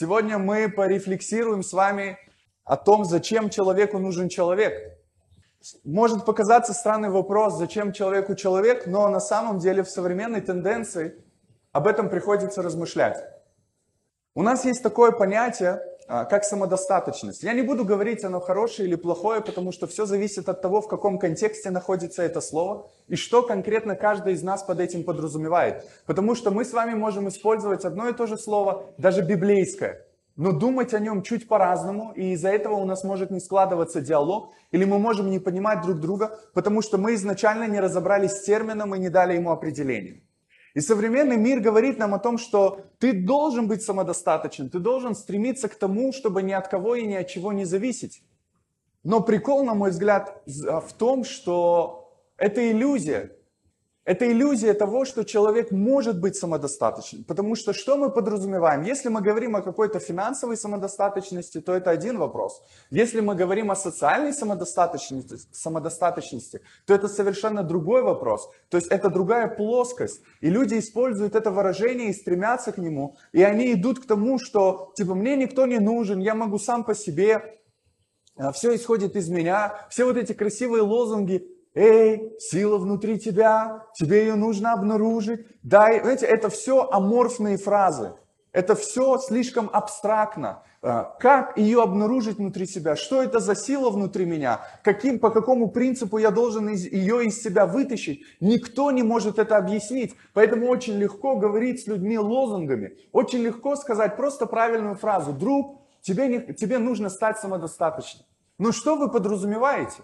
Сегодня мы порефлексируем с вами о том, зачем человеку нужен человек. Может показаться странный вопрос, зачем человеку человек, но на самом деле в современной тенденции об этом приходится размышлять. У нас есть такое понятие, как самодостаточность. Я не буду говорить, оно хорошее или плохое, потому что все зависит от того, в каком контексте находится это слово и что конкретно каждый из нас под этим подразумевает. Потому что мы с вами можем использовать одно и то же слово, даже библейское, но думать о нем чуть по-разному, и из-за этого у нас может не складываться диалог, или мы можем не понимать друг друга, потому что мы изначально не разобрались с термином и не дали ему определение. И современный мир говорит нам о том, что ты должен быть самодостаточен, ты должен стремиться к тому, чтобы ни от кого и ни от чего не зависеть. Но прикол, на мой взгляд, в том, что это иллюзия. Это иллюзия того, что человек может быть самодостаточным. Потому что что мы подразумеваем? Если мы говорим о какой-то финансовой самодостаточности, то это один вопрос. Если мы говорим о социальной самодостаточности, самодостаточности, то это совершенно другой вопрос. То есть это другая плоскость. И люди используют это выражение и стремятся к нему. И они идут к тому, что типа мне никто не нужен, я могу сам по себе, а, все исходит из меня. Все вот эти красивые лозунги, Эй, сила внутри тебя, тебе ее нужно обнаружить. Дай, знаете, это все аморфные фразы. Это все слишком абстрактно. А, как ее обнаружить внутри себя? Что это за сила внутри меня? Каким, по какому принципу я должен из, ее из себя вытащить? Никто не может это объяснить. Поэтому очень легко говорить с людьми лозунгами. Очень легко сказать просто правильную фразу. Друг, тебе, не, тебе нужно стать самодостаточным. Но что вы подразумеваете?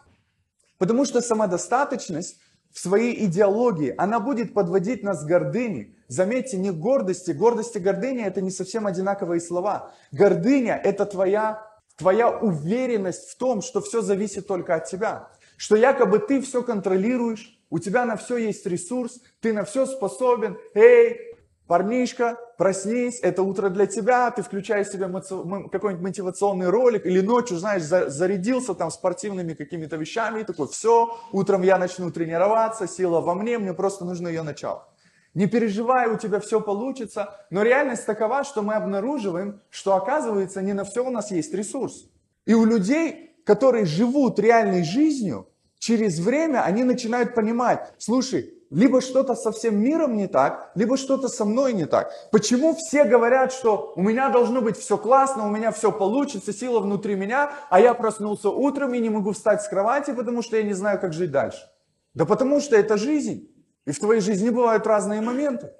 Потому что самодостаточность в своей идеологии, она будет подводить нас к гордыне. Заметьте, не гордости. Гордость и гордыня – это не совсем одинаковые слова. Гордыня – это твоя, твоя уверенность в том, что все зависит только от тебя. Что якобы ты все контролируешь, у тебя на все есть ресурс, ты на все способен. Эй, Парнишка, проснись, это утро для тебя, ты включаешь себе какой-нибудь мотивационный ролик, или ночью, знаешь, зарядился там спортивными какими-то вещами, и такой, все, утром я начну тренироваться, сила во мне, мне просто нужно ее начало. Не переживай, у тебя все получится, но реальность такова, что мы обнаруживаем, что оказывается не на все у нас есть ресурс. И у людей, которые живут реальной жизнью, через время они начинают понимать, слушай, либо что-то со всем миром не так, либо что-то со мной не так. Почему все говорят, что у меня должно быть все классно, у меня все получится, сила внутри меня, а я проснулся утром и не могу встать с кровати, потому что я не знаю, как жить дальше? Да потому что это жизнь. И в твоей жизни бывают разные моменты.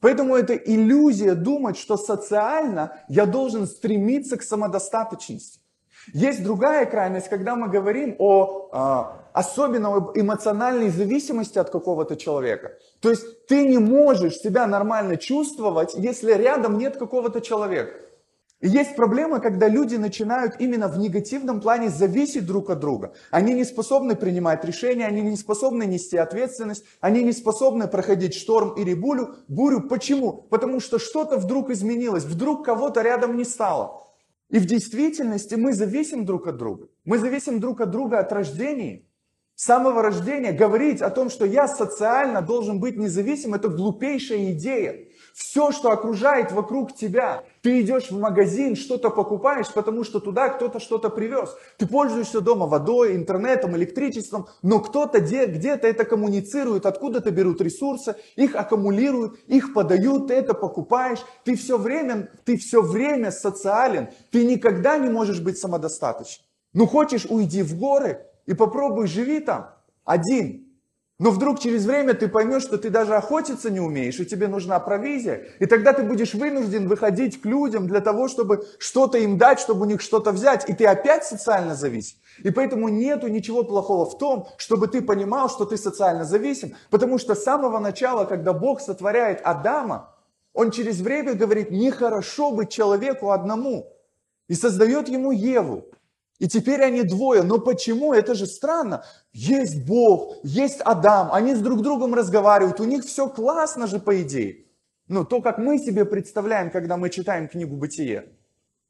Поэтому это иллюзия думать, что социально я должен стремиться к самодостаточности. Есть другая крайность, когда мы говорим о а, особенно об эмоциональной зависимости от какого-то человека. То есть ты не можешь себя нормально чувствовать, если рядом нет какого-то человека. И есть проблема, когда люди начинают именно в негативном плане зависеть друг от друга. Они не способны принимать решения, они не способны нести ответственность, они не способны проходить шторм или бурю. бурю. Почему? Потому что что-то вдруг изменилось, вдруг кого-то рядом не стало. И в действительности мы зависим друг от друга. Мы зависим друг от друга от рождения. С самого рождения говорить о том, что я социально должен быть независим, это глупейшая идея. Все, что окружает вокруг тебя, ты идешь в магазин, что-то покупаешь, потому что туда кто-то что-то привез. Ты пользуешься дома водой, интернетом, электричеством, но кто-то где-то это коммуницирует, откуда-то берут ресурсы, их аккумулируют, их подают, ты это покупаешь. Ты все время, ты все время социален, ты никогда не можешь быть самодостаточным. Ну хочешь, уйди в горы и попробуй живи там один. Но вдруг через время ты поймешь, что ты даже охотиться не умеешь, и тебе нужна провизия. И тогда ты будешь вынужден выходить к людям для того, чтобы что-то им дать, чтобы у них что-то взять. И ты опять социально зависим. И поэтому нету ничего плохого в том, чтобы ты понимал, что ты социально зависим. Потому что с самого начала, когда Бог сотворяет Адама, он через время говорит, нехорошо быть человеку одному. И создает ему Еву. И теперь они двое. Но почему? Это же странно. Есть Бог, есть Адам, они с друг другом разговаривают, у них все классно же по идее. Но то, как мы себе представляем, когда мы читаем книгу «Бытие».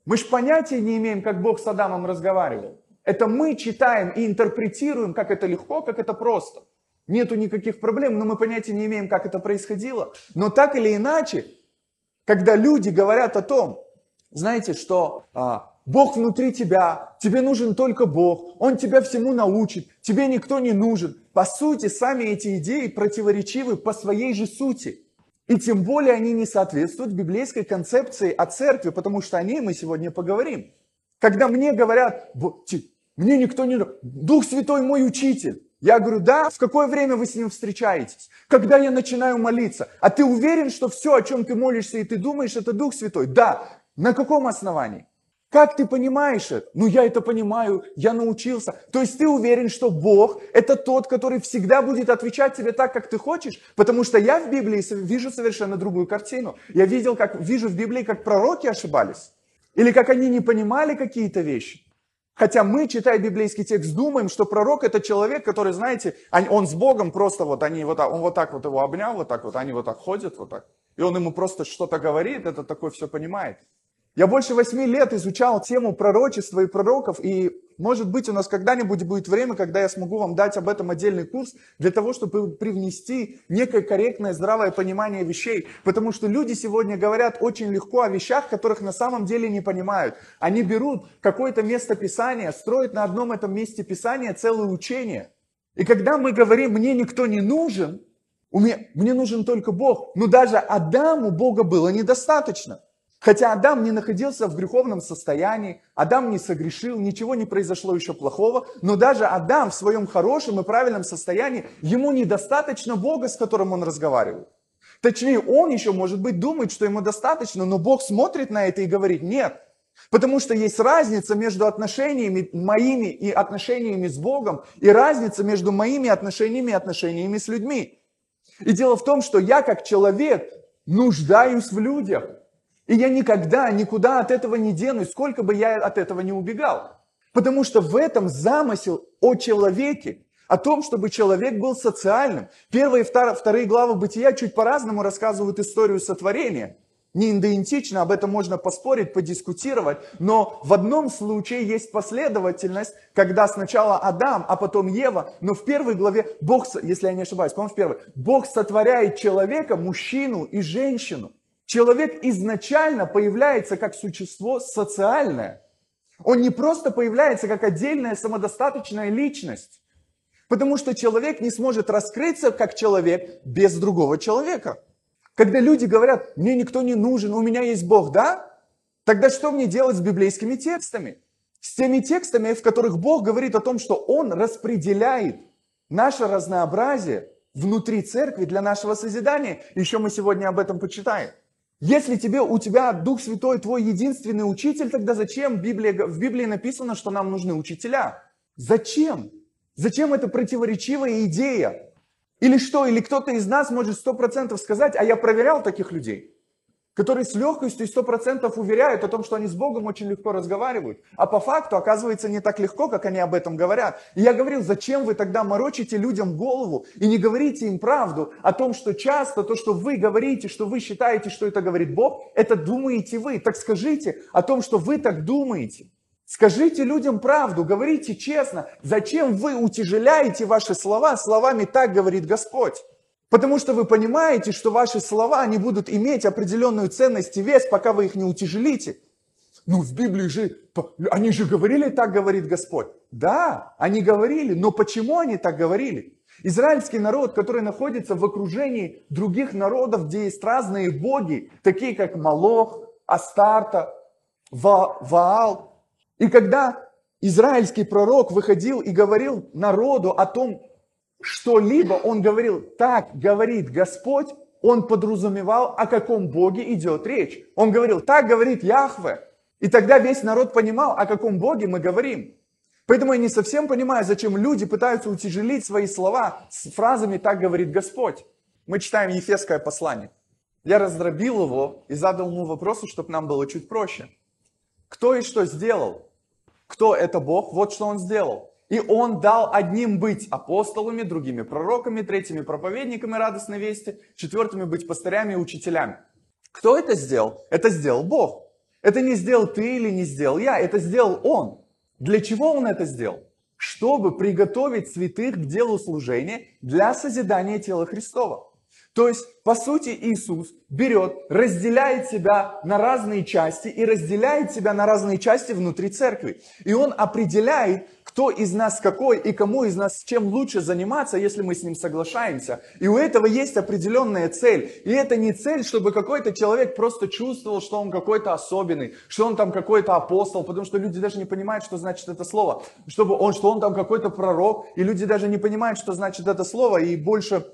Мы же понятия не имеем, как Бог с Адамом разговаривал. Это мы читаем и интерпретируем, как это легко, как это просто. Нету никаких проблем, но мы понятия не имеем, как это происходило. Но так или иначе, когда люди говорят о том, знаете, что а, Бог внутри тебя, тебе нужен только Бог, Он тебя всему научит, тебе никто не нужен. По сути, сами эти идеи противоречивы по своей же сути. И тем более они не соответствуют библейской концепции о церкви, потому что о ней мы сегодня поговорим. Когда мне говорят, мне никто не... Дух Святой мой учитель. Я говорю, да, в какое время вы с ним встречаетесь? Когда я начинаю молиться. А ты уверен, что все, о чем ты молишься и ты думаешь, это Дух Святой? Да. На каком основании? Как ты понимаешь это? Ну, я это понимаю, я научился. То есть ты уверен, что Бог – это тот, который всегда будет отвечать тебе так, как ты хочешь? Потому что я в Библии вижу совершенно другую картину. Я видел, как, вижу в Библии, как пророки ошибались. Или как они не понимали какие-то вещи. Хотя мы, читая библейский текст, думаем, что пророк это человек, который, знаете, он с Богом просто вот, они вот он вот так вот его обнял, вот так вот, они вот так ходят, вот так. И он ему просто что-то говорит, это такой все понимает. Я больше восьми лет изучал тему пророчества и пророков, и может быть у нас когда-нибудь будет время, когда я смогу вам дать об этом отдельный курс, для того, чтобы привнести некое корректное, здравое понимание вещей. Потому что люди сегодня говорят очень легко о вещах, которых на самом деле не понимают. Они берут какое-то место Писания, строят на одном этом месте Писания целое учение. И когда мы говорим «мне никто не нужен», мне, мне нужен только Бог, но даже Адаму Бога было недостаточно. Хотя Адам не находился в греховном состоянии, Адам не согрешил, ничего не произошло еще плохого, но даже Адам в своем хорошем и правильном состоянии, ему недостаточно Бога, с которым он разговаривает. Точнее, он еще, может быть, думает, что ему достаточно, но Бог смотрит на это и говорит, нет. Потому что есть разница между отношениями моими и отношениями с Богом, и разница между моими отношениями и отношениями с людьми. И дело в том, что я как человек нуждаюсь в людях. И я никогда, никуда от этого не денусь, сколько бы я от этого не убегал. Потому что в этом замысел о человеке, о том, чтобы человек был социальным. Первые и вторые главы Бытия чуть по-разному рассказывают историю сотворения. Не идентично, об этом можно поспорить, подискутировать, но в одном случае есть последовательность, когда сначала Адам, а потом Ева, но в первой главе Бог, если я не ошибаюсь, по-моему, в первой, Бог сотворяет человека, мужчину и женщину. Человек изначально появляется как существо социальное. Он не просто появляется как отдельная самодостаточная личность. Потому что человек не сможет раскрыться как человек без другого человека. Когда люди говорят, мне никто не нужен, у меня есть Бог, да? Тогда что мне делать с библейскими текстами? С теми текстами, в которых Бог говорит о том, что Он распределяет наше разнообразие внутри церкви для нашего созидания. Еще мы сегодня об этом почитаем. Если тебе, у тебя Дух Святой твой единственный учитель, тогда зачем Библия, в Библии написано, что нам нужны учителя? Зачем? Зачем это противоречивая идея? Или что? Или кто-то из нас может сто процентов сказать, а я проверял таких людей которые с легкостью и сто процентов уверяют о том, что они с Богом очень легко разговаривают. А по факту оказывается не так легко, как они об этом говорят. И я говорил, зачем вы тогда морочите людям голову и не говорите им правду о том, что часто то, что вы говорите, что вы считаете, что это говорит Бог, это думаете вы. Так скажите о том, что вы так думаете. Скажите людям правду, говорите честно. Зачем вы утяжеляете ваши слова словами «так говорит Господь»? Потому что вы понимаете, что ваши слова не будут иметь определенную ценность и вес, пока вы их не утяжелите. Ну, в Библии же, они же говорили, так говорит Господь. Да, они говорили, но почему они так говорили? Израильский народ, который находится в окружении других народов, где есть разные боги, такие как Малох, Астарта, Ва, Ваал. И когда израильский пророк выходил и говорил народу о том, что-либо он говорил, так говорит Господь, он подразумевал, о каком Боге идет речь. Он говорил, так говорит Яхве. И тогда весь народ понимал, о каком Боге мы говорим. Поэтому я не совсем понимаю, зачем люди пытаются утяжелить свои слова с фразами «так говорит Господь». Мы читаем Ефесское послание. Я раздробил его и задал ему вопросы, чтобы нам было чуть проще. Кто и что сделал? Кто это Бог? Вот что он сделал. И он дал одним быть апостолами, другими пророками, третьими проповедниками радостной вести, четвертыми быть пастырями и учителями. Кто это сделал? Это сделал Бог. Это не сделал ты или не сделал я, это сделал Он. Для чего Он это сделал? Чтобы приготовить святых к делу служения для созидания тела Христова. То есть, по сути, Иисус берет, разделяет себя на разные части и разделяет себя на разные части внутри церкви. И Он определяет, кто из нас какой и кому из нас чем лучше заниматься, если мы с ним соглашаемся. И у этого есть определенная цель. И это не цель, чтобы какой-то человек просто чувствовал, что он какой-то особенный, что он там какой-то апостол, потому что люди даже не понимают, что значит это слово. Чтобы он, что он там какой-то пророк, и люди даже не понимают, что значит это слово, и больше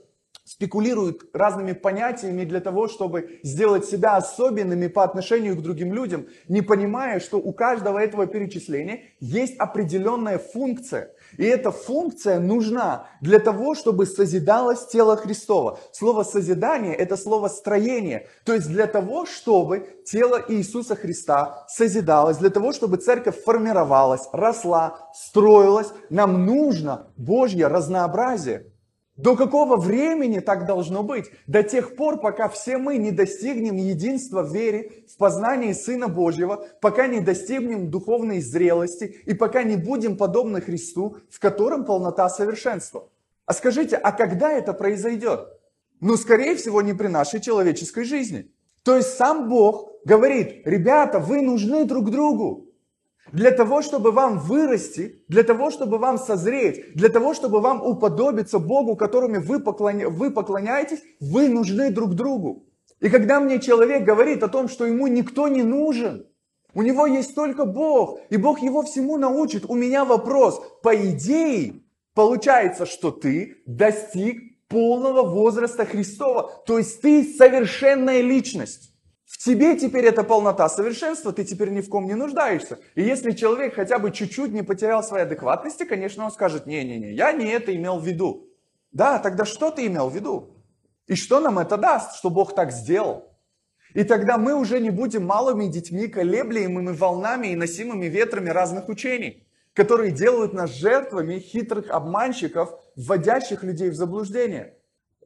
спекулируют разными понятиями для того, чтобы сделать себя особенными по отношению к другим людям, не понимая, что у каждого этого перечисления есть определенная функция. И эта функция нужна для того, чтобы созидалось тело Христова. Слово «созидание» – это слово «строение». То есть для того, чтобы тело Иисуса Христа созидалось, для того, чтобы церковь формировалась, росла, строилась, нам нужно Божье разнообразие. До какого времени так должно быть? До тех пор, пока все мы не достигнем единства в вере, в познании Сына Божьего, пока не достигнем духовной зрелости и пока не будем подобны Христу, в котором полнота совершенства. А скажите, а когда это произойдет? Ну, скорее всего, не при нашей человеческой жизни. То есть сам Бог говорит, ребята, вы нужны друг другу. Для того, чтобы вам вырасти, для того, чтобы вам созреть, для того, чтобы вам уподобиться Богу, которыми вы, поклоня... вы поклоняетесь, вы нужны друг другу. И когда мне человек говорит о том, что ему никто не нужен, у него есть только Бог, и Бог его всему научит, у меня вопрос. По идее, получается, что ты достиг полного возраста Христова, то есть ты совершенная личность. В тебе теперь эта полнота совершенства, ты теперь ни в ком не нуждаешься. И если человек хотя бы чуть-чуть не потерял своей адекватности, конечно, он скажет, не-не-не, я не это имел в виду. Да, тогда что ты имел в виду? И что нам это даст, что Бог так сделал? И тогда мы уже не будем малыми детьми, колеблемыми волнами и носимыми ветрами разных учений, которые делают нас жертвами хитрых обманщиков, вводящих людей в заблуждение.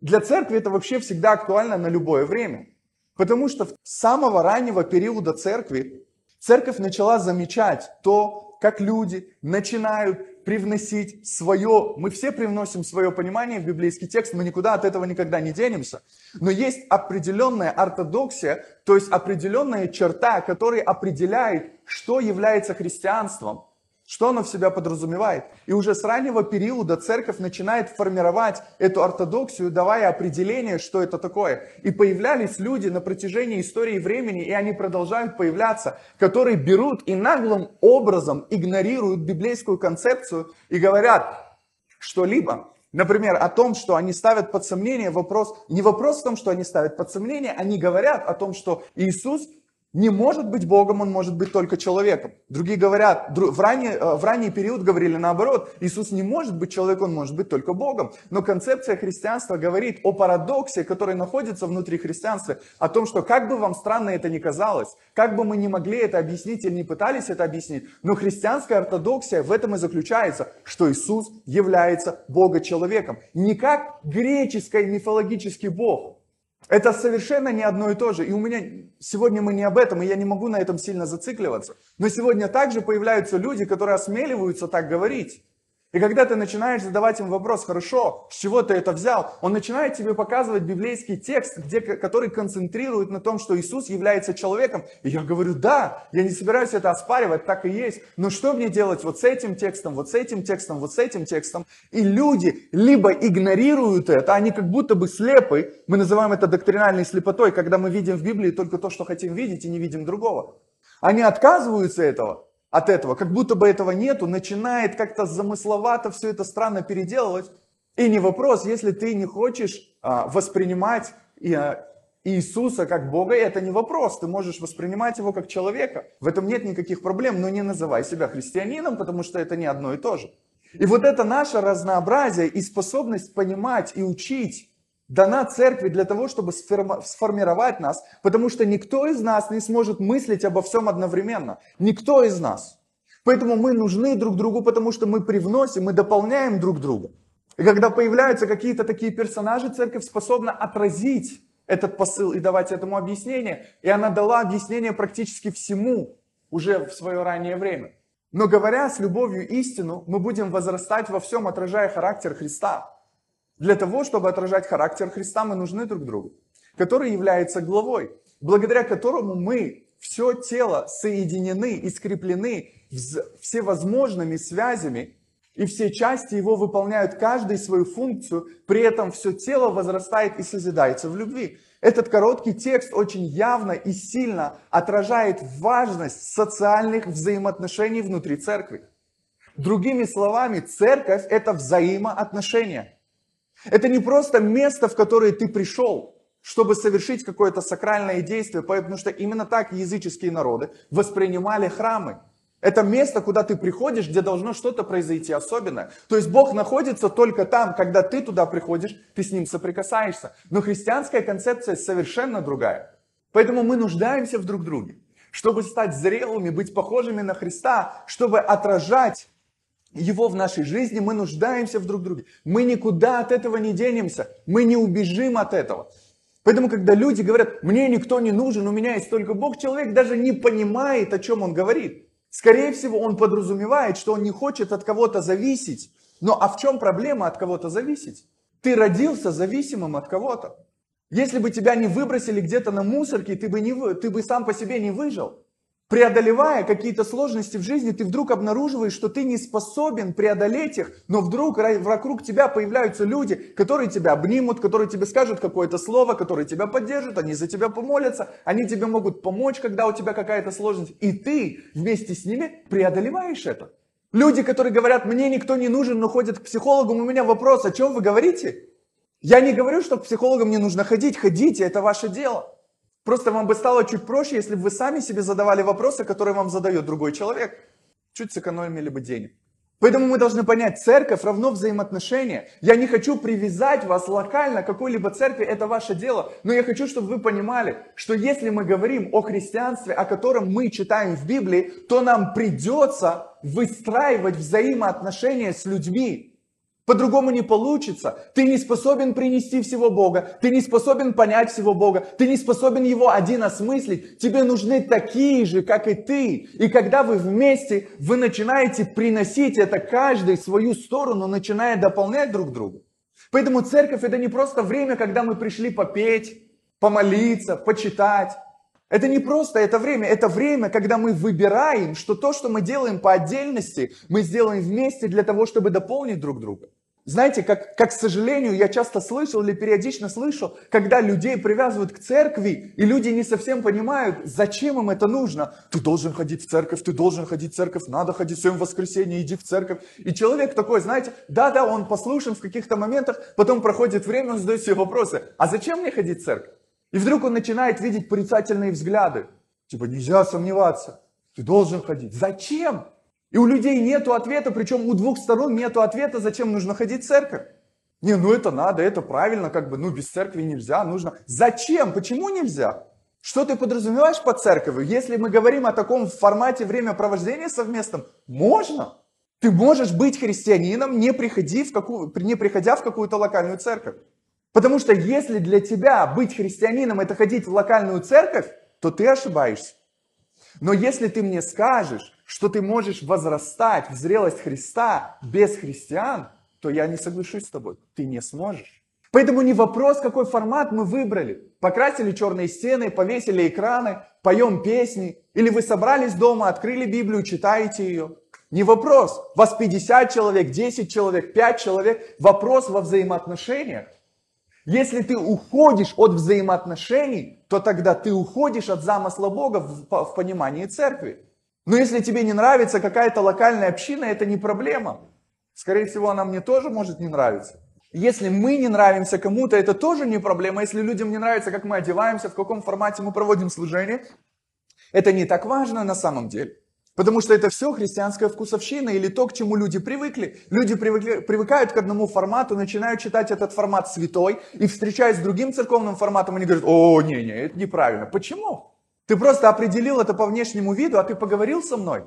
Для церкви это вообще всегда актуально на любое время. Потому что с самого раннего периода церкви церковь начала замечать то, как люди начинают привносить свое, мы все привносим свое понимание в библейский текст, мы никуда от этого никогда не денемся. Но есть определенная ортодоксия, то есть определенная черта, которая определяет, что является христианством. Что оно в себя подразумевает? И уже с раннего периода церковь начинает формировать эту ортодоксию, давая определение, что это такое. И появлялись люди на протяжении истории времени, и они продолжают появляться, которые берут и наглым образом игнорируют библейскую концепцию и говорят что-либо, Например, о том, что они ставят под сомнение вопрос, не вопрос в том, что они ставят под сомнение, они говорят о том, что Иисус не может быть Богом, он может быть только человеком. Другие говорят, в ранний, э, в ранний период говорили наоборот, Иисус не может быть человеком, он может быть только Богом. Но концепция христианства говорит о парадоксе, который находится внутри христианства, о том, что как бы вам странно это ни казалось, как бы мы не могли это объяснить или не пытались это объяснить, но христианская ортодоксия в этом и заключается, что Иисус является Бога-человеком. Не как греческий мифологический Бог, это совершенно не одно и то же. И у меня сегодня мы не об этом, и я не могу на этом сильно зацикливаться. Но сегодня также появляются люди, которые осмеливаются так говорить. И когда ты начинаешь задавать им вопрос, хорошо, с чего ты это взял, он начинает тебе показывать библейский текст, где, который концентрирует на том, что Иисус является человеком. И я говорю, да, я не собираюсь это оспаривать, так и есть. Но что мне делать вот с этим текстом, вот с этим текстом, вот с этим текстом? И люди либо игнорируют это, они как будто бы слепы, мы называем это доктринальной слепотой, когда мы видим в Библии только то, что хотим видеть, и не видим другого. Они отказываются этого, от этого, как будто бы этого нету, начинает как-то замысловато все это странно переделывать. И не вопрос, если ты не хочешь а, воспринимать а, Иисуса как Бога, это не вопрос, ты можешь воспринимать его как человека. В этом нет никаких проблем, но не называй себя христианином, потому что это не одно и то же. И вот это наше разнообразие и способность понимать и учить дана церкви для того, чтобы сформировать нас, потому что никто из нас не сможет мыслить обо всем одновременно. Никто из нас. Поэтому мы нужны друг другу, потому что мы привносим, мы дополняем друг друга. И когда появляются какие-то такие персонажи, церковь способна отразить этот посыл и давать этому объяснение. И она дала объяснение практически всему уже в свое раннее время. Но говоря с любовью истину, мы будем возрастать во всем, отражая характер Христа. Для того, чтобы отражать характер Христа, мы нужны друг другу, который является главой, благодаря которому мы все тело соединены и скреплены всевозможными связями, и все части его выполняют каждый свою функцию, при этом все тело возрастает и созидается в любви. Этот короткий текст очень явно и сильно отражает важность социальных взаимоотношений внутри церкви. Другими словами, церковь – это взаимоотношения. Это не просто место, в которое ты пришел, чтобы совершить какое-то сакральное действие, потому что именно так языческие народы воспринимали храмы. Это место, куда ты приходишь, где должно что-то произойти особенное. То есть Бог находится только там, когда ты туда приходишь, ты с Ним соприкасаешься. Но христианская концепция совершенно другая. Поэтому мы нуждаемся в друг друге. Чтобы стать зрелыми, быть похожими на Христа, чтобы отражать его в нашей жизни, мы нуждаемся в друг друге. Мы никуда от этого не денемся. Мы не убежим от этого. Поэтому, когда люди говорят, мне никто не нужен, у меня есть только Бог, человек даже не понимает, о чем он говорит. Скорее всего, он подразумевает, что он не хочет от кого-то зависеть. Но а в чем проблема от кого-то зависеть? Ты родился зависимым от кого-то. Если бы тебя не выбросили где-то на мусорке, ты бы, не, ты бы сам по себе не выжил. Преодолевая какие-то сложности в жизни, ты вдруг обнаруживаешь, что ты не способен преодолеть их, но вдруг вокруг тебя появляются люди, которые тебя обнимут, которые тебе скажут какое-то слово, которые тебя поддержат, они за тебя помолятся, они тебе могут помочь, когда у тебя какая-то сложность, и ты вместе с ними преодолеваешь это. Люди, которые говорят, мне никто не нужен, но ходят к психологам, у меня вопрос, о чем вы говорите? Я не говорю, что к психологам не нужно ходить, ходите, это ваше дело. Просто вам бы стало чуть проще, если бы вы сами себе задавали вопросы, которые вам задает другой человек. Чуть сэкономили бы денег. Поэтому мы должны понять, церковь равно взаимоотношения. Я не хочу привязать вас локально к какой-либо церкви, это ваше дело. Но я хочу, чтобы вы понимали, что если мы говорим о христианстве, о котором мы читаем в Библии, то нам придется выстраивать взаимоотношения с людьми, по-другому не получится. Ты не способен принести всего Бога. Ты не способен понять всего Бога. Ты не способен его один осмыслить. Тебе нужны такие же, как и ты. И когда вы вместе, вы начинаете приносить это каждый свою сторону, начиная дополнять друг друга. Поэтому церковь это не просто время, когда мы пришли попеть, помолиться, почитать. Это не просто это время, это время, когда мы выбираем, что то, что мы делаем по отдельности, мы сделаем вместе для того, чтобы дополнить друг друга. Знаете, как, как, к сожалению, я часто слышал или периодично слышу, когда людей привязывают к церкви, и люди не совсем понимают, зачем им это нужно. Ты должен ходить в церковь, ты должен ходить в церковь, надо ходить в своем воскресенье, иди в церковь. И человек такой, знаете, да-да, он послушан в каких-то моментах, потом проходит время, он задает себе вопросы, а зачем мне ходить в церковь? И вдруг он начинает видеть порицательные взгляды. Типа, нельзя сомневаться, ты должен ходить. Зачем? И у людей нет ответа, причем у двух сторон нет ответа, зачем нужно ходить в церковь. Не, ну это надо, это правильно, как бы, ну без церкви нельзя, нужно. Зачем? Почему нельзя? Что ты подразумеваешь под церковью? Если мы говорим о таком формате времяпровождения совместном, можно. Ты можешь быть христианином, не, приходи в какую, не приходя в какую-то локальную церковь. Потому что если для тебя быть христианином это ходить в локальную церковь, то ты ошибаешься. Но если ты мне скажешь, что ты можешь возрастать в зрелость Христа без христиан, то я не соглашусь с тобой. Ты не сможешь. Поэтому не вопрос, какой формат мы выбрали. Покрасили черные стены, повесили экраны, поем песни. Или вы собрались дома, открыли Библию, читаете ее. Не вопрос. Вас 50 человек, 10 человек, 5 человек. Вопрос во взаимоотношениях. Если ты уходишь от взаимоотношений, то тогда ты уходишь от замысла Бога в, в понимании церкви. Но если тебе не нравится какая-то локальная община, это не проблема. Скорее всего, она мне тоже может не нравиться. Если мы не нравимся кому-то, это тоже не проблема. Если людям не нравится, как мы одеваемся, в каком формате мы проводим служение, это не так важно на самом деле. Потому что это все христианская вкусовщина или то, к чему люди привыкли. Люди привыкли, привыкают к одному формату, начинают читать этот формат святой, и встречаясь с другим церковным форматом, они говорят, о, не-не, это неправильно. Почему? Ты просто определил это по внешнему виду, а ты поговорил со мной.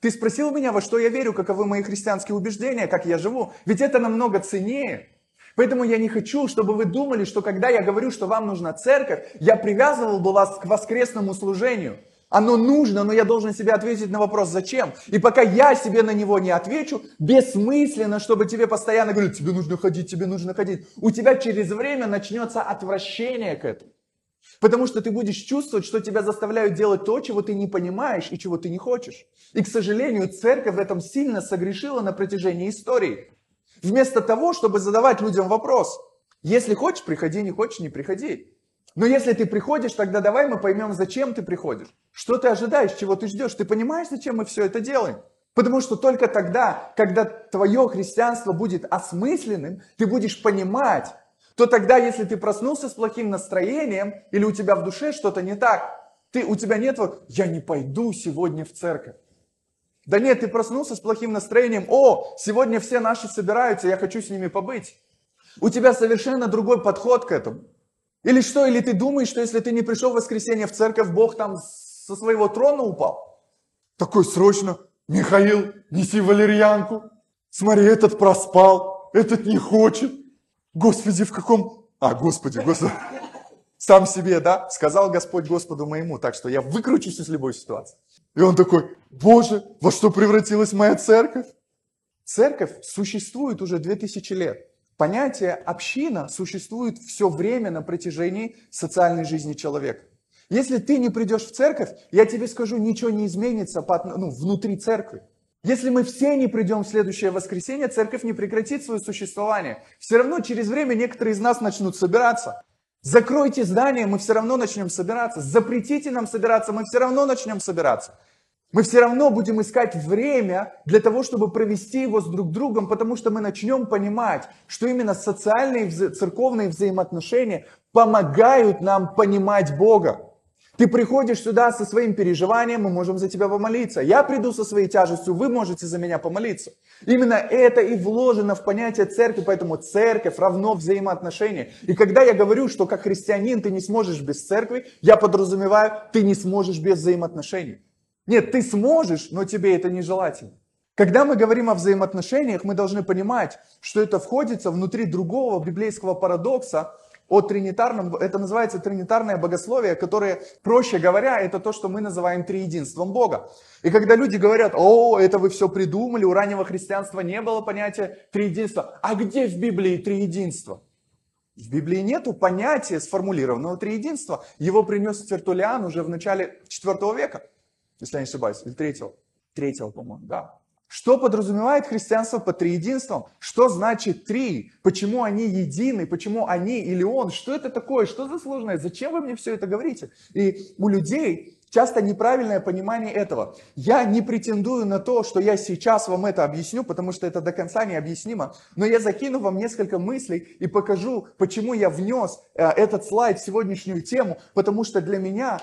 Ты спросил меня, во что я верю, каковы мои христианские убеждения, как я живу. Ведь это намного ценнее. Поэтому я не хочу, чтобы вы думали, что когда я говорю, что вам нужна церковь, я привязывал бы вас к воскресному служению. Оно нужно, но я должен себе ответить на вопрос, зачем. И пока я себе на него не отвечу, бессмысленно, чтобы тебе постоянно говорили, тебе нужно ходить, тебе нужно ходить. У тебя через время начнется отвращение к этому. Потому что ты будешь чувствовать, что тебя заставляют делать то, чего ты не понимаешь и чего ты не хочешь. И, к сожалению, церковь в этом сильно согрешила на протяжении истории. Вместо того, чтобы задавать людям вопрос, если хочешь, приходи, не хочешь, не приходи. Но если ты приходишь, тогда давай мы поймем, зачем ты приходишь. Что ты ожидаешь, чего ты ждешь. Ты понимаешь, зачем мы все это делаем? Потому что только тогда, когда твое христианство будет осмысленным, ты будешь понимать, то тогда, если ты проснулся с плохим настроением, или у тебя в душе что-то не так, ты, у тебя нет вот «я не пойду сегодня в церковь». Да нет, ты проснулся с плохим настроением, «О, сегодня все наши собираются, я хочу с ними побыть». У тебя совершенно другой подход к этому. Или что, или ты думаешь, что если ты не пришел в воскресенье в церковь, Бог там со своего трона упал? Такой срочно, Михаил, неси валерьянку. Смотри, этот проспал, этот не хочет. Господи, в каком... А, Господи, Господи. Сам себе, да? Сказал Господь Господу моему, так что я выкручусь из любой ситуации. И он такой, Боже, во что превратилась моя церковь? Церковь существует уже 2000 лет. Понятие община существует все время на протяжении социальной жизни человека. Если ты не придешь в церковь, я тебе скажу, ничего не изменится по, ну, внутри церкви. Если мы все не придем в следующее воскресенье, церковь не прекратит свое существование. Все равно через время некоторые из нас начнут собираться. Закройте здание, мы все равно начнем собираться. Запретите нам собираться, мы все равно начнем собираться. Мы все равно будем искать время для того, чтобы провести его с друг другом, потому что мы начнем понимать, что именно социальные церковные взаимоотношения помогают нам понимать Бога. Ты приходишь сюда со своим переживанием, мы можем за тебя помолиться. Я приду со своей тяжестью, вы можете за меня помолиться. Именно это и вложено в понятие церкви, поэтому церковь равно взаимоотношения. И когда я говорю, что как христианин ты не сможешь без церкви, я подразумеваю, ты не сможешь без взаимоотношений. Нет, ты сможешь, но тебе это нежелательно. Когда мы говорим о взаимоотношениях, мы должны понимать, что это входится внутри другого библейского парадокса о тринитарном, это называется тринитарное богословие, которое, проще говоря, это то, что мы называем триединством Бога. И когда люди говорят, о, это вы все придумали, у раннего христианства не было понятия триединства. А где в Библии триединство? В Библии нету понятия сформулированного триединства. Его принес Тертулиан уже в начале IV века если я не ошибаюсь, или третьего, третьего, по-моему, да. Что подразумевает христианство под триединством? Что значит три? Почему они едины? Почему они или он? Что это такое? Что за сложное? Зачем вы мне все это говорите? И у людей часто неправильное понимание этого. Я не претендую на то, что я сейчас вам это объясню, потому что это до конца необъяснимо, но я закину вам несколько мыслей и покажу, почему я внес э, этот слайд в сегодняшнюю тему, потому что для меня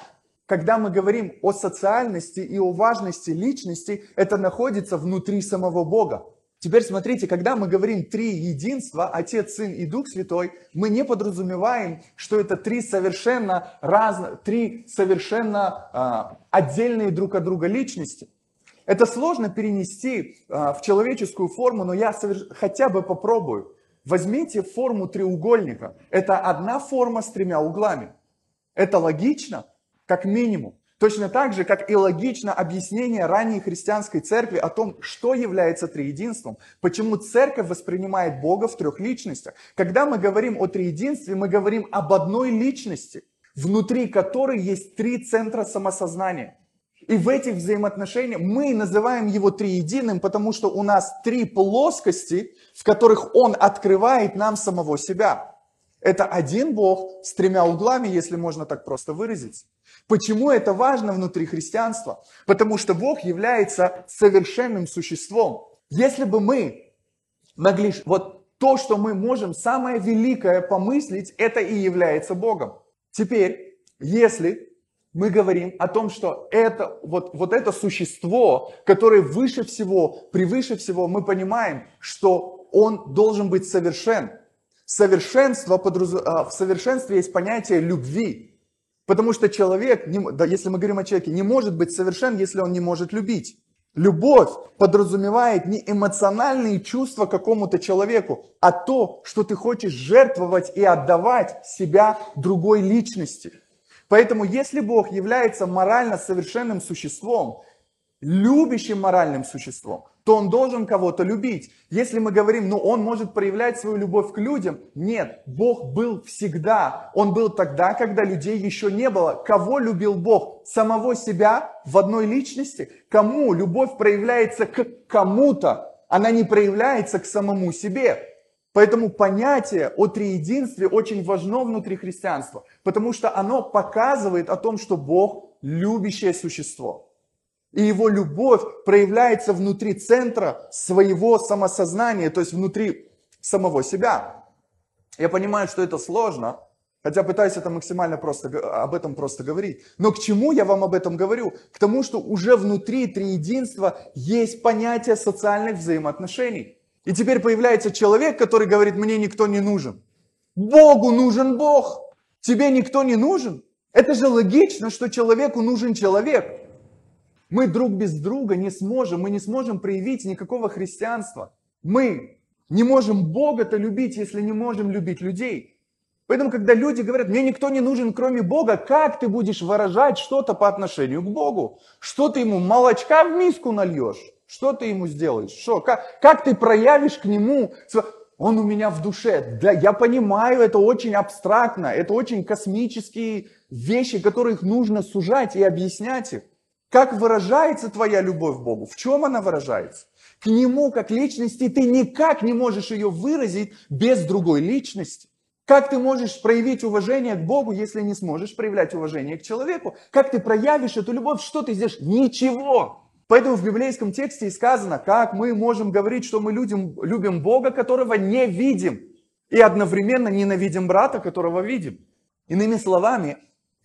когда мы говорим о социальности и о важности личности, это находится внутри самого Бога. Теперь смотрите, когда мы говорим три единства, Отец, Сын и Дух Святой, мы не подразумеваем, что это три совершенно разных, три совершенно а, отдельные друг от друга личности. Это сложно перенести а, в человеческую форму, но я соверш... хотя бы попробую. Возьмите форму треугольника. Это одна форма с тремя углами. Это логично? Как минимум. Точно так же, как и логично объяснение ранней христианской церкви о том, что является триединством, почему церковь воспринимает Бога в трех личностях. Когда мы говорим о триединстве, мы говорим об одной личности, внутри которой есть три центра самосознания. И в этих взаимоотношениях мы называем его триединым, потому что у нас три плоскости, в которых он открывает нам самого себя. Это один Бог с тремя углами, если можно так просто выразиться. Почему это важно внутри христианства? Потому что Бог является совершенным существом. Если бы мы могли, вот то, что мы можем, самое великое помыслить, это и является Богом. Теперь, если мы говорим о том, что это, вот, вот это существо, которое выше всего, превыше всего, мы понимаем, что он должен быть совершен. Совершенство, а, в совершенстве есть понятие любви. Потому что человек, да, если мы говорим о человеке, не может быть совершен, если он не может любить. Любовь подразумевает не эмоциональные чувства какому-то человеку, а то, что ты хочешь жертвовать и отдавать себя другой личности. Поэтому если Бог является морально совершенным существом, любящим моральным существом, то он должен кого-то любить. Если мы говорим, ну он может проявлять свою любовь к людям, нет, Бог был всегда. Он был тогда, когда людей еще не было. Кого любил Бог? Самого себя в одной личности? Кому? Любовь проявляется к кому-то, она не проявляется к самому себе. Поэтому понятие о триединстве очень важно внутри христианства, потому что оно показывает о том, что Бог любящее существо. И его любовь проявляется внутри центра своего самосознания, то есть внутри самого себя. Я понимаю, что это сложно, хотя пытаюсь это максимально просто, об этом просто говорить. Но к чему я вам об этом говорю? К тому, что уже внутри триединства есть понятие социальных взаимоотношений. И теперь появляется человек, который говорит, мне никто не нужен. Богу нужен Бог. Тебе никто не нужен. Это же логично, что человеку нужен человек. Мы друг без друга не сможем, мы не сможем проявить никакого христианства. Мы не можем Бога-то любить, если не можем любить людей. Поэтому, когда люди говорят, мне никто не нужен, кроме Бога, как ты будешь выражать что-то по отношению к Богу? Что ты ему молочка в миску нальешь? Что ты ему сделаешь? Что? Как, как ты проявишь к нему? Он у меня в душе. Да, я понимаю, это очень абстрактно, это очень космические вещи, которых нужно сужать и объяснять их. Как выражается твоя любовь к Богу? В чем она выражается? К Нему, как личности, ты никак не можешь ее выразить без другой личности. Как ты можешь проявить уважение к Богу, если не сможешь проявлять уважение к человеку? Как ты проявишь эту любовь? Что ты сделаешь? Ничего. Поэтому в библейском тексте и сказано, как мы можем говорить, что мы людям, любим Бога, которого не видим, и одновременно ненавидим брата, которого видим. Иными словами,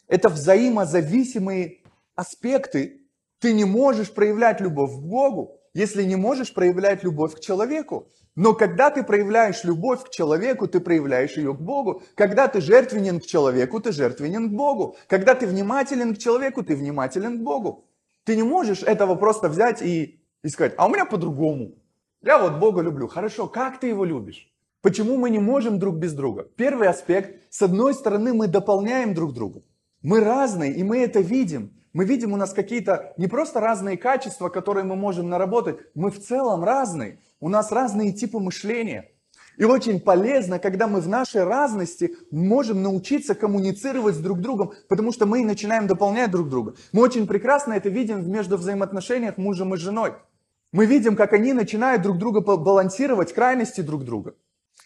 это взаимозависимые аспекты. Ты не можешь проявлять любовь к Богу, если не можешь проявлять любовь к человеку. Но когда ты проявляешь любовь к человеку, ты проявляешь ее к Богу. Когда ты жертвенен к человеку, ты жертвенен к Богу. Когда ты внимателен к человеку, ты внимателен к Богу. Ты не можешь этого просто взять и, и сказать, а у меня по-другому. Я вот Бога люблю. Хорошо, как ты его любишь? Почему мы не можем друг без друга? Первый аспект, с одной стороны, мы дополняем друг друга. Мы разные, и мы это видим. Мы видим у нас какие-то не просто разные качества, которые мы можем наработать, мы в целом разные. У нас разные типы мышления. И очень полезно, когда мы в нашей разности можем научиться коммуницировать с друг другом, потому что мы начинаем дополнять друг друга. Мы очень прекрасно это видим между взаимоотношениях мужем и женой. Мы видим, как они начинают друг друга балансировать, крайности друг друга.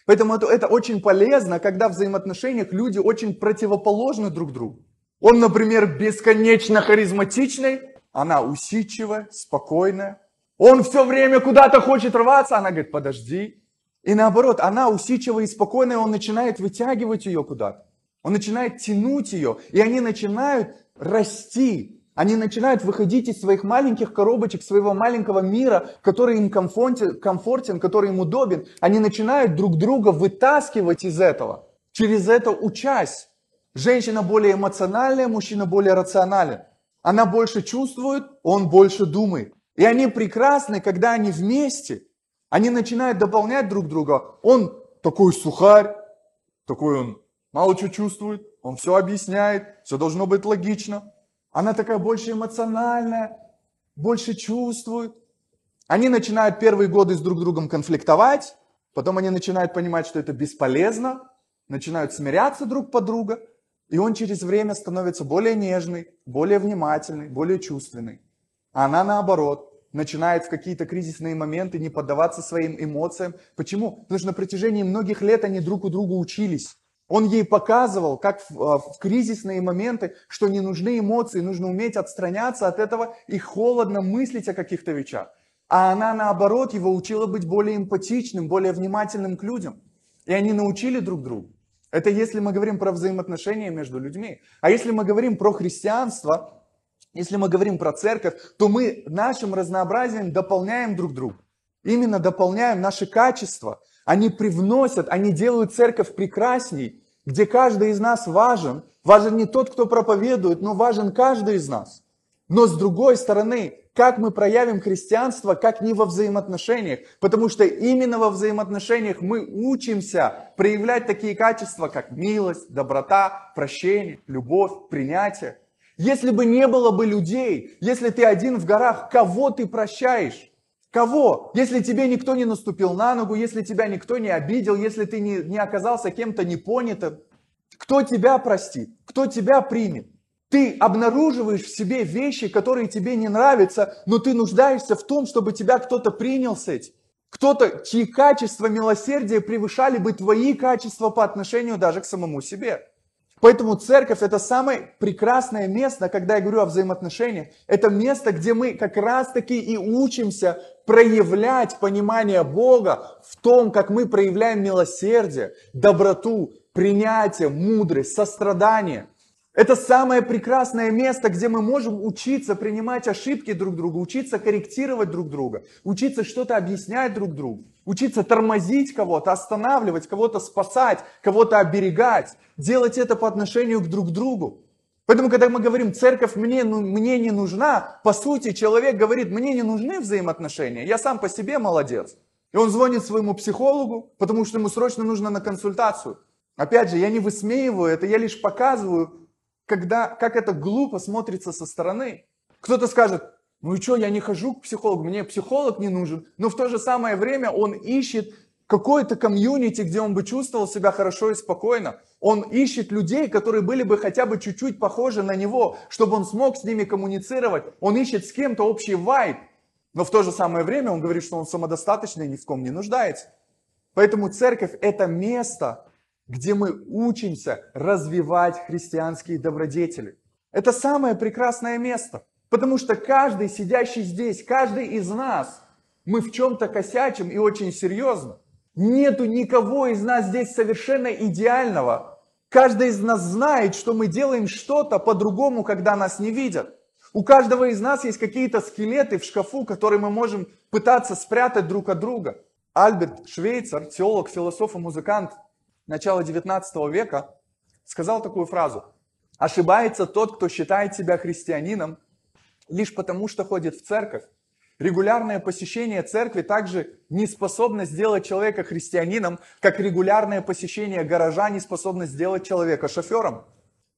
Поэтому это, это очень полезно, когда в взаимоотношениях люди очень противоположны друг другу. Он, например, бесконечно харизматичный, она усидчивая, спокойная. Он все время куда-то хочет рваться, она говорит, подожди. И наоборот, она усидчивая и спокойная, он начинает вытягивать ее куда-то. Он начинает тянуть ее, и они начинают расти. Они начинают выходить из своих маленьких коробочек, своего маленького мира, который им комфортен, который им удобен. Они начинают друг друга вытаскивать из этого, через это учась. Женщина более эмоциональная, мужчина более рационален. Она больше чувствует, он больше думает. И они прекрасны, когда они вместе. Они начинают дополнять друг друга. Он такой сухарь, такой он мало что чувствует, он все объясняет, все должно быть логично. Она такая больше эмоциональная, больше чувствует. Они начинают первые годы с друг другом конфликтовать, потом они начинают понимать, что это бесполезно, начинают смиряться друг под друга, и он через время становится более нежный, более внимательный, более чувственный. А она наоборот, начинает в какие-то кризисные моменты не поддаваться своим эмоциям. Почему? Потому что на протяжении многих лет они друг у друга учились. Он ей показывал, как в, а, в кризисные моменты, что не нужны эмоции, нужно уметь отстраняться от этого и холодно мыслить о каких-то вещах. А она, наоборот, его учила быть более эмпатичным, более внимательным к людям. И они научили друг друга. Это если мы говорим про взаимоотношения между людьми. А если мы говорим про христианство, если мы говорим про церковь, то мы нашим разнообразием дополняем друг друга. Именно дополняем наши качества. Они привносят, они делают церковь прекрасней, где каждый из нас важен. Важен не тот, кто проповедует, но важен каждый из нас. Но с другой стороны, как мы проявим христианство, как не во взаимоотношениях. Потому что именно во взаимоотношениях мы учимся проявлять такие качества, как милость, доброта, прощение, любовь, принятие. Если бы не было бы людей, если ты один в горах, кого ты прощаешь? Кого? Если тебе никто не наступил на ногу, если тебя никто не обидел, если ты не, не оказался кем-то непонятым, кто тебя простит? Кто тебя примет? Ты обнаруживаешь в себе вещи, которые тебе не нравятся, но ты нуждаешься в том, чтобы тебя кто-то принял с этим. Кто-то, чьи качества милосердия превышали бы твои качества по отношению даже к самому себе. Поэтому церковь это самое прекрасное место, когда я говорю о взаимоотношениях. Это место, где мы как раз таки и учимся проявлять понимание Бога в том, как мы проявляем милосердие, доброту, принятие, мудрость, сострадание – это самое прекрасное место, где мы можем учиться принимать ошибки друг друга, учиться корректировать друг друга, учиться что-то объяснять друг другу, учиться тормозить кого-то, останавливать, кого-то спасать, кого-то оберегать, делать это по отношению к друг другу. Поэтому, когда мы говорим, церковь мне, ну, мне не нужна, по сути, человек говорит, мне не нужны взаимоотношения, я сам по себе молодец. И он звонит своему психологу, потому что ему срочно нужно на консультацию. Опять же, я не высмеиваю это, я лишь показываю, когда, как это глупо смотрится со стороны. Кто-то скажет, ну и что, я не хожу к психологу, мне психолог не нужен. Но в то же самое время он ищет какое-то комьюнити, где он бы чувствовал себя хорошо и спокойно. Он ищет людей, которые были бы хотя бы чуть-чуть похожи на него, чтобы он смог с ними коммуницировать. Он ищет с кем-то общий вайб. Но в то же самое время он говорит, что он самодостаточный и ни в ком не нуждается. Поэтому церковь это место, где мы учимся развивать христианские добродетели. Это самое прекрасное место, потому что каждый сидящий здесь, каждый из нас, мы в чем-то косячим и очень серьезно. Нету никого из нас здесь совершенно идеального. Каждый из нас знает, что мы делаем что-то по-другому, когда нас не видят. У каждого из нас есть какие-то скелеты в шкафу, которые мы можем пытаться спрятать друг от друга. Альберт Швейцер, теолог, философ и музыкант, начала 19 века сказал такую фразу. Ошибается тот, кто считает себя христианином лишь потому, что ходит в церковь. Регулярное посещение церкви также не способно сделать человека христианином, как регулярное посещение гаража не способно сделать человека шофером.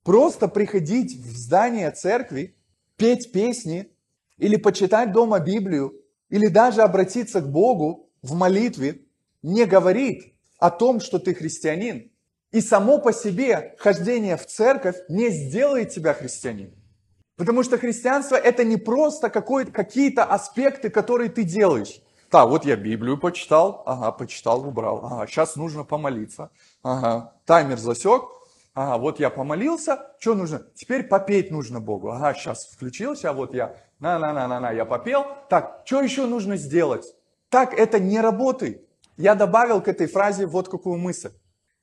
Просто приходить в здание церкви, петь песни или почитать дома Библию, или даже обратиться к Богу в молитве, не говорит, о том, что ты христианин. И само по себе хождение в церковь не сделает тебя христианином. Потому что христианство это не просто какие-то аспекты, которые ты делаешь. Да, вот я Библию почитал, ага, почитал, убрал, ага, сейчас нужно помолиться, ага, таймер засек, ага, вот я помолился, что нужно? Теперь попеть нужно Богу, ага, сейчас включился, а вот я, на-на-на-на-на, я попел, так, что еще нужно сделать? Так это не работает. Я добавил к этой фразе вот какую мысль.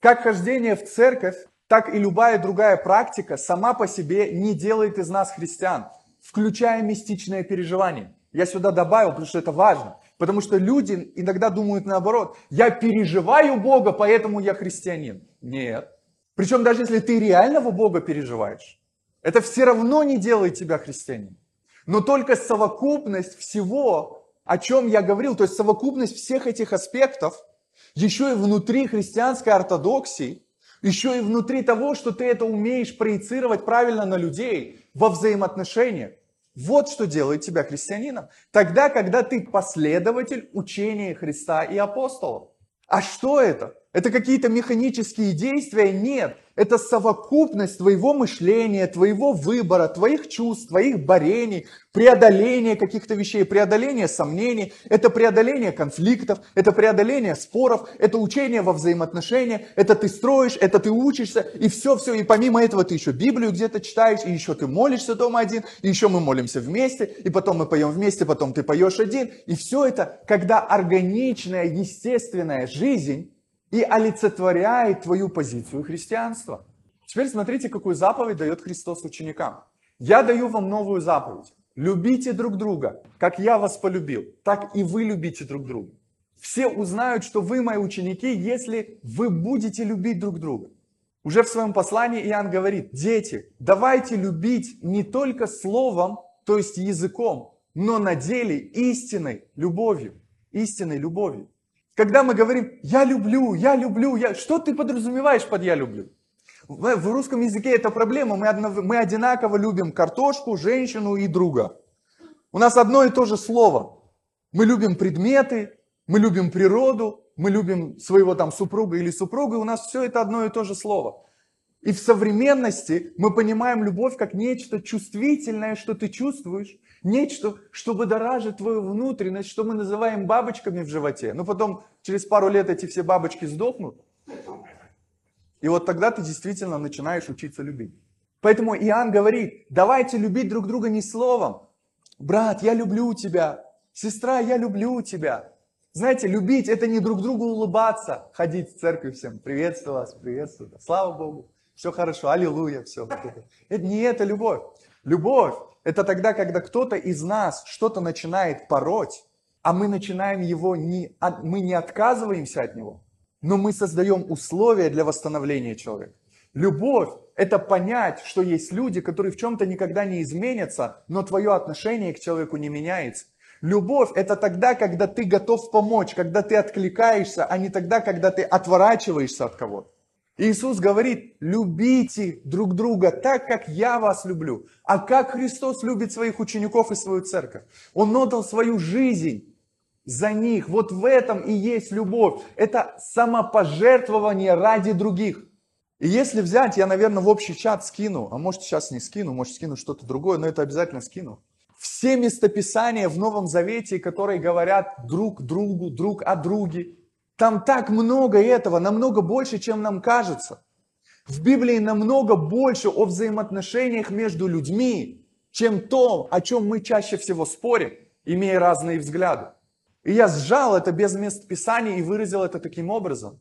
Как хождение в церковь, так и любая другая практика сама по себе не делает из нас христиан, включая мистичное переживание. Я сюда добавил, потому что это важно. Потому что люди иногда думают наоборот. Я переживаю Бога, поэтому я христианин. Нет. Причем даже если ты реального Бога переживаешь, это все равно не делает тебя христианином. Но только совокупность всего о чем я говорил, то есть совокупность всех этих аспектов, еще и внутри христианской ортодоксии, еще и внутри того, что ты это умеешь проецировать правильно на людей во взаимоотношениях. Вот что делает тебя христианином. Тогда, когда ты последователь учения Христа и апостолов. А что это? Это какие-то механические действия? Нет. Это совокупность твоего мышления, твоего выбора, твоих чувств, твоих борений, преодоление каких-то вещей, преодоление сомнений, это преодоление конфликтов, это преодоление споров, это учение во взаимоотношениях, это ты строишь, это ты учишься, и все-все, и помимо этого ты еще Библию где-то читаешь, и еще ты молишься дома один, и еще мы молимся вместе, и потом мы поем вместе, потом ты поешь один, и все это, когда органичная, естественная жизнь и олицетворяет твою позицию христианства. Теперь смотрите, какую заповедь дает Христос ученикам. Я даю вам новую заповедь. Любите друг друга, как я вас полюбил, так и вы любите друг друга. Все узнают, что вы мои ученики, если вы будете любить друг друга. Уже в своем послании Иоанн говорит, дети, давайте любить не только словом, то есть языком, но на деле истинной любовью. Истинной любовью. Когда мы говорим «я люблю», «я люблю», я... что ты подразумеваешь под «я люблю»? В, русском языке это проблема. Мы, одно, мы одинаково любим картошку, женщину и друга. У нас одно и то же слово. Мы любим предметы, мы любим природу, мы любим своего там супруга или супруга, и у нас все это одно и то же слово. И в современности мы понимаем любовь как нечто чувствительное, что ты чувствуешь, нечто, что будоражит твою внутренность, что мы называем бабочками в животе. Но потом через пару лет эти все бабочки сдохнут. И вот тогда ты действительно начинаешь учиться любить. Поэтому Иоанн говорит, давайте любить друг друга не словом. Брат, я люблю тебя. Сестра, я люблю тебя. Знаете, любить это не друг другу улыбаться, ходить в церковь всем, приветствую вас, приветствую, слава Богу, все хорошо, аллилуйя, все. Это не это любовь. Любовь – это тогда, когда кто-то из нас что-то начинает пороть, а мы начинаем его, не, мы не отказываемся от него, но мы создаем условия для восстановления человека. Любовь – это понять, что есть люди, которые в чем-то никогда не изменятся, но твое отношение к человеку не меняется. Любовь – это тогда, когда ты готов помочь, когда ты откликаешься, а не тогда, когда ты отворачиваешься от кого-то. Иисус говорит, любите друг друга так, как я вас люблю. А как Христос любит своих учеников и свою церковь? Он отдал свою жизнь за них. Вот в этом и есть любовь. Это самопожертвование ради других. И если взять, я, наверное, в общий чат скину, а может сейчас не скину, может скину что-то другое, но это обязательно скину все местописания в Новом Завете, которые говорят друг другу, друг о друге, там так много этого, намного больше, чем нам кажется. В Библии намного больше о взаимоотношениях между людьми, чем то, о чем мы чаще всего спорим, имея разные взгляды. И я сжал это без мест Писания и выразил это таким образом.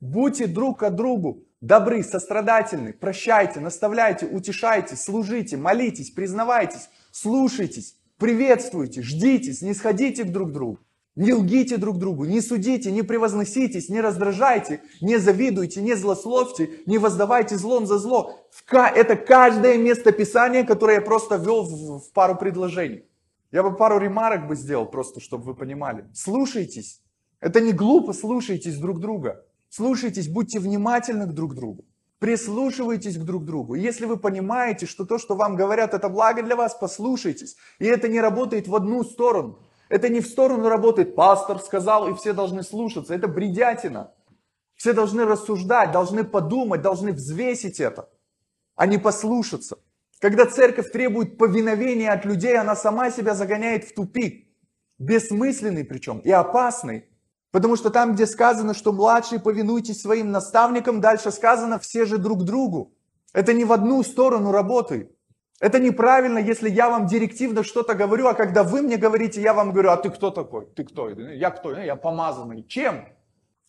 Будьте друг к другу добры, сострадательны, прощайте, наставляйте, утешайте, служите, молитесь, признавайтесь, слушайтесь, приветствуйте, ждите, не сходите друг к другу. Не лгите друг другу, не судите, не превозноситесь, не раздражайте, не завидуйте, не злословьте, не воздавайте злом за зло. Это каждое место Писания, которое я просто ввел в пару предложений. Я бы пару ремарок бы сделал, просто чтобы вы понимали. Слушайтесь. Это не глупо, слушайтесь друг друга. Слушайтесь, будьте внимательны друг к другу. Прислушивайтесь к друг другу. Если вы понимаете, что то, что вам говорят, это благо для вас, послушайтесь. И это не работает в одну сторону. Это не в сторону работает, пастор сказал, и все должны слушаться. Это бредятина. Все должны рассуждать, должны подумать, должны взвесить это, а не послушаться. Когда церковь требует повиновения от людей, она сама себя загоняет в тупик. Бессмысленный причем и опасный. Потому что там, где сказано, что младшие повинуйтесь своим наставникам, дальше сказано все же друг другу. Это не в одну сторону работает. Это неправильно, если я вам директивно что-то говорю, а когда вы мне говорите, я вам говорю, а ты кто такой? Ты кто? Я кто? Я помазанный. Чем?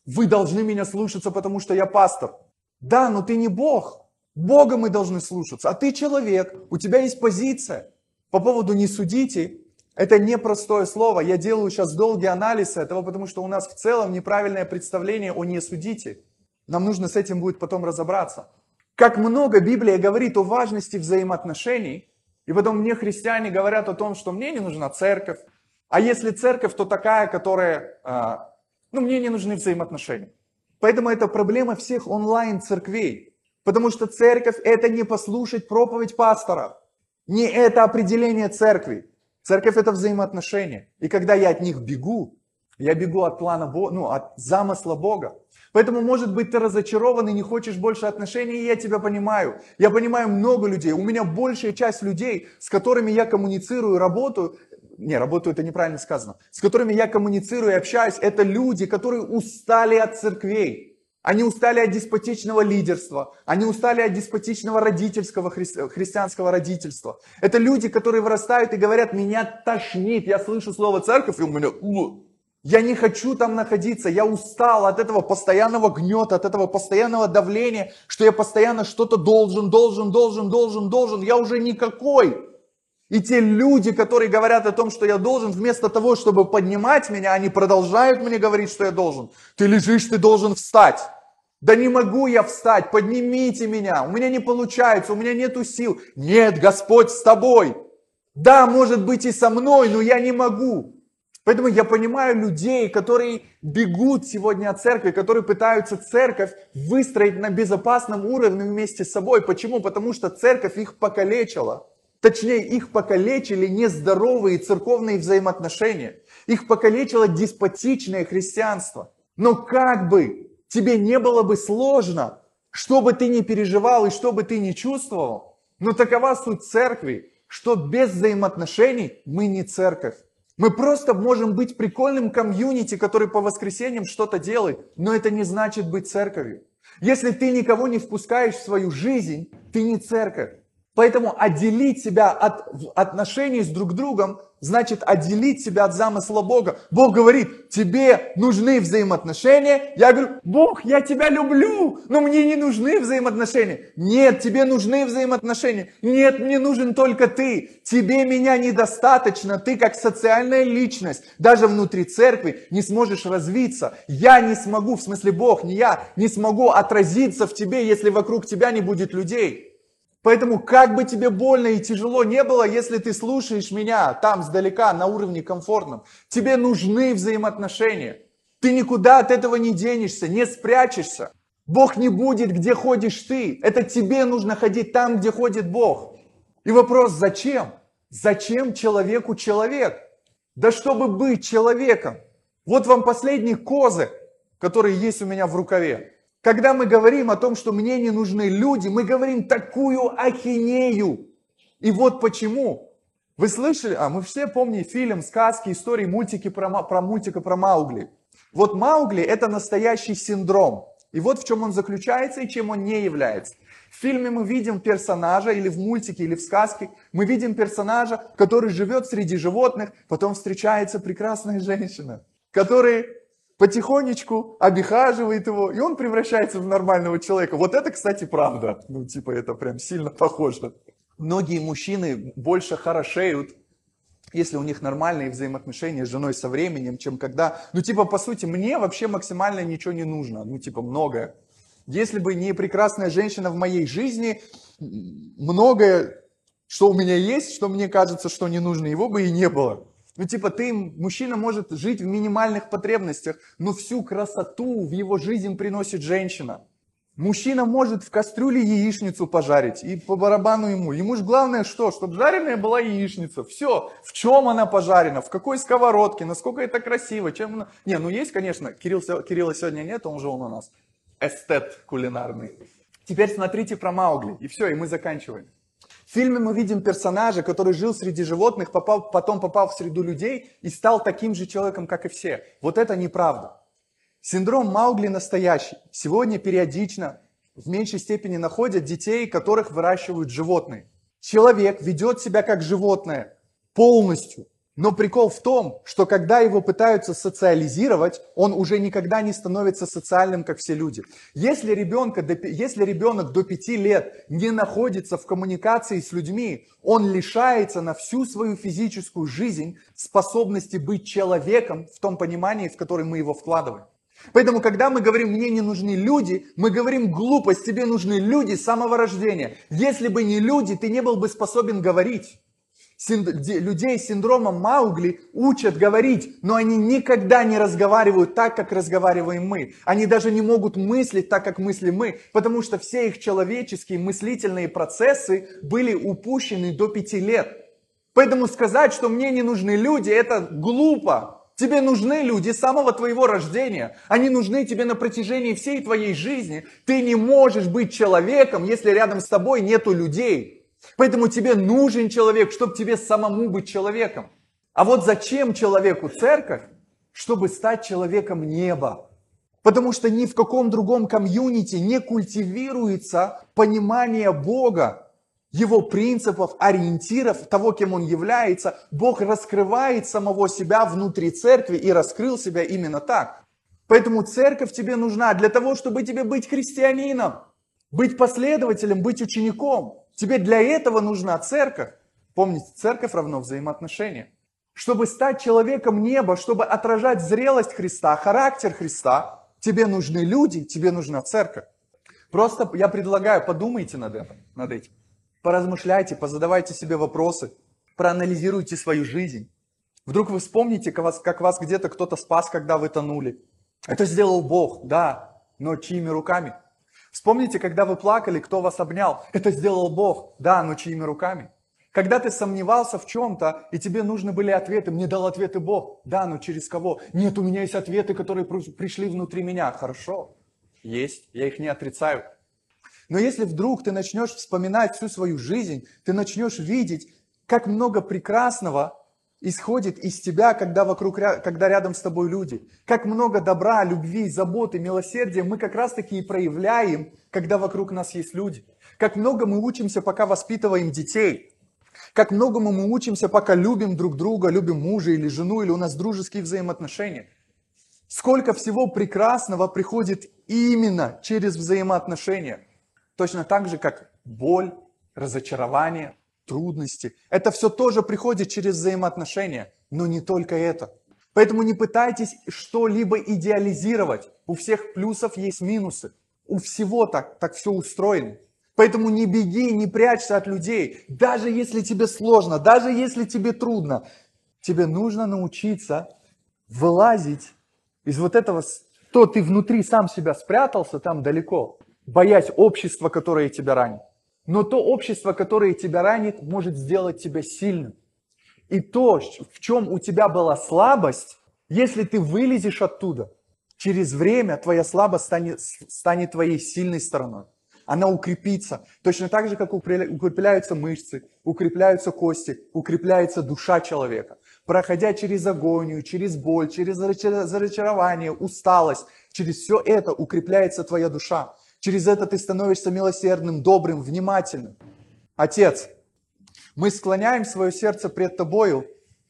Вы должны меня слушаться, потому что я пастор. Да, но ты не Бог. Бога мы должны слушаться. А ты человек, у тебя есть позиция. По поводу не судите, это непростое слово. Я делаю сейчас долгий анализ этого, потому что у нас в целом неправильное представление о «не судите». Нам нужно с этим будет потом разобраться. Как много Библия говорит о важности взаимоотношений, и потом мне христиане говорят о том, что мне не нужна церковь, а если церковь, то такая, которая, а, ну, мне не нужны взаимоотношения. Поэтому это проблема всех онлайн-церквей. Потому что церковь – это не послушать проповедь пастора. Не это определение церкви. Церковь это взаимоотношения. И когда я от них бегу, я бегу от плана Бога, ну, от замысла Бога. Поэтому, может быть, ты разочарован и не хочешь больше отношений, и я тебя понимаю. Я понимаю много людей. У меня большая часть людей, с которыми я коммуницирую, работаю, не, работаю, это неправильно сказано, с которыми я коммуницирую и общаюсь, это люди, которые устали от церквей. Они устали от деспотичного лидерства, они устали от деспотичного родительского, хри- христианского родительства. Это люди, которые вырастают и говорят, меня тошнит, я слышу слово церковь, и у меня, я не хочу там находиться, я устал от этого постоянного гнета, от этого постоянного давления, что я постоянно что-то должен, должен, должен, должен, должен, я уже никакой. И те люди, которые говорят о том, что я должен, вместо того, чтобы поднимать меня, они продолжают мне говорить, что я должен. Ты лежишь, ты должен встать. Да не могу я встать, поднимите меня, у меня не получается, у меня нету сил. Нет, Господь с тобой. Да, может быть и со мной, но я не могу. Поэтому я понимаю людей, которые бегут сегодня от церкви, которые пытаются церковь выстроить на безопасном уровне вместе с собой. Почему? Потому что церковь их покалечила. Точнее, их покалечили нездоровые церковные взаимоотношения. Их покалечило деспотичное христианство. Но как бы тебе не было бы сложно, что бы ты ни переживал и что бы ты ни чувствовал, но такова суть церкви, что без взаимоотношений мы не церковь. Мы просто можем быть прикольным комьюнити, который по воскресеньям что-то делает, но это не значит быть церковью. Если ты никого не впускаешь в свою жизнь, ты не церковь. Поэтому отделить себя от отношений с друг другом значит отделить себя от замысла Бога. Бог говорит, тебе нужны взаимоотношения. Я говорю, Бог, я тебя люблю, но мне не нужны взаимоотношения. Нет, тебе нужны взаимоотношения. Нет, мне нужен только ты. Тебе меня недостаточно. Ты как социальная личность, даже внутри церкви, не сможешь развиться. Я не смогу, в смысле Бог, не я, не смогу отразиться в тебе, если вокруг тебя не будет людей. Поэтому как бы тебе больно и тяжело не было, если ты слушаешь меня там сдалека, на уровне комфортном, тебе нужны взаимоотношения. Ты никуда от этого не денешься, не спрячешься. Бог не будет, где ходишь ты. Это тебе нужно ходить там, где ходит Бог. И вопрос, зачем? Зачем человеку человек? Да чтобы быть человеком. Вот вам последний козырь, который есть у меня в рукаве. Когда мы говорим о том, что мне не нужны люди, мы говорим такую ахинею. И вот почему. Вы слышали? А мы все помним фильм, сказки, истории, мультики про, про мультика про Маугли. Вот Маугли это настоящий синдром. И вот в чем он заключается и чем он не является. В фильме мы видим персонажа, или в мультике, или в сказке, мы видим персонажа, который живет среди животных, потом встречается прекрасная женщина, который потихонечку обихаживает его, и он превращается в нормального человека. Вот это, кстати, правда. Ну, типа, это прям сильно похоже. Многие мужчины больше хорошеют, если у них нормальные взаимоотношения с женой со временем, чем когда... Ну, типа, по сути, мне вообще максимально ничего не нужно. Ну, типа, многое. Если бы не прекрасная женщина в моей жизни, многое, что у меня есть, что мне кажется, что не нужно, его бы и не было. Ну, типа, ты, мужчина может жить в минимальных потребностях, но всю красоту в его жизнь приносит женщина. Мужчина может в кастрюле яичницу пожарить, и по барабану ему. Ему же главное что? Чтобы жареная была яичница. Все. В чем она пожарена, в какой сковородке, насколько это красиво, чем она... Не, ну есть, конечно, Кирилл, Кирилла сегодня нет, он же он у нас эстет кулинарный. Теперь смотрите про Маугли, и все, и мы заканчиваем. В фильме мы видим персонажа, который жил среди животных, попал, потом попал в среду людей и стал таким же человеком, как и все. Вот это неправда. Синдром Маугли настоящий. Сегодня периодично в меньшей степени находят детей, которых выращивают животные. Человек ведет себя как животное полностью. Но прикол в том, что когда его пытаются социализировать, он уже никогда не становится социальным, как все люди. Если, ребенка, если ребенок до 5 лет не находится в коммуникации с людьми, он лишается на всю свою физическую жизнь способности быть человеком в том понимании, в которое мы его вкладываем. Поэтому, когда мы говорим, мне не нужны люди, мы говорим глупость, тебе нужны люди с самого рождения. Если бы не люди, ты не был бы способен говорить людей с синдромом Маугли учат говорить, но они никогда не разговаривают так, как разговариваем мы. Они даже не могут мыслить так, как мыслим мы, потому что все их человеческие мыслительные процессы были упущены до пяти лет. Поэтому сказать, что мне не нужны люди, это глупо. Тебе нужны люди с самого твоего рождения. Они нужны тебе на протяжении всей твоей жизни. Ты не можешь быть человеком, если рядом с тобой нету людей. Поэтому тебе нужен человек, чтобы тебе самому быть человеком. А вот зачем человеку церковь? Чтобы стать человеком неба. Потому что ни в каком другом комьюнити не культивируется понимание Бога, его принципов, ориентиров, того, кем он является. Бог раскрывает самого себя внутри церкви и раскрыл себя именно так. Поэтому церковь тебе нужна для того, чтобы тебе быть христианином, быть последователем, быть учеником. Тебе для этого нужна церковь. Помните, церковь равно взаимоотношения. Чтобы стать человеком неба, чтобы отражать зрелость Христа, характер Христа, тебе нужны люди, тебе нужна церковь. Просто я предлагаю, подумайте над этим, над этим. Поразмышляйте, позадавайте себе вопросы. Проанализируйте свою жизнь. Вдруг вы вспомните, как вас, как вас где-то кто-то спас, когда вы тонули. Это сделал Бог, да, но чьими руками? Вспомните, когда вы плакали, кто вас обнял. Это сделал Бог, да, но чьими руками? Когда ты сомневался в чем-то, и тебе нужны были ответы, мне дал ответы Бог. Да, но через кого? Нет, у меня есть ответы, которые пришли внутри меня. Хорошо, есть, я их не отрицаю. Но если вдруг ты начнешь вспоминать всю свою жизнь, ты начнешь видеть, как много прекрасного исходит из тебя, когда, вокруг, когда рядом с тобой люди. Как много добра, любви, заботы, милосердия мы как раз-таки и проявляем, когда вокруг нас есть люди. Как много мы учимся, пока воспитываем детей. Как многому мы учимся, пока любим друг друга, любим мужа или жену, или у нас дружеские взаимоотношения. Сколько всего прекрасного приходит именно через взаимоотношения. Точно так же, как боль, разочарование, трудности. Это все тоже приходит через взаимоотношения, но не только это. Поэтому не пытайтесь что-либо идеализировать. У всех плюсов есть минусы. У всего так, так все устроено. Поэтому не беги, не прячься от людей. Даже если тебе сложно, даже если тебе трудно, тебе нужно научиться вылазить из вот этого, то ты внутри сам себя спрятался там далеко, боясь общества, которое тебя ранит. Но то общество, которое тебя ранит, может сделать тебя сильным. И то, в чем у тебя была слабость, если ты вылезешь оттуда, через время твоя слабость станет, станет твоей сильной стороной она укрепится. Точно так же, как укрепляются мышцы, укрепляются кости, укрепляется душа человека. Проходя через агонию, через боль, через разочарование, усталость, через все это укрепляется твоя душа. Через это ты становишься милосердным, добрым, внимательным. Отец, мы склоняем свое сердце пред Тобою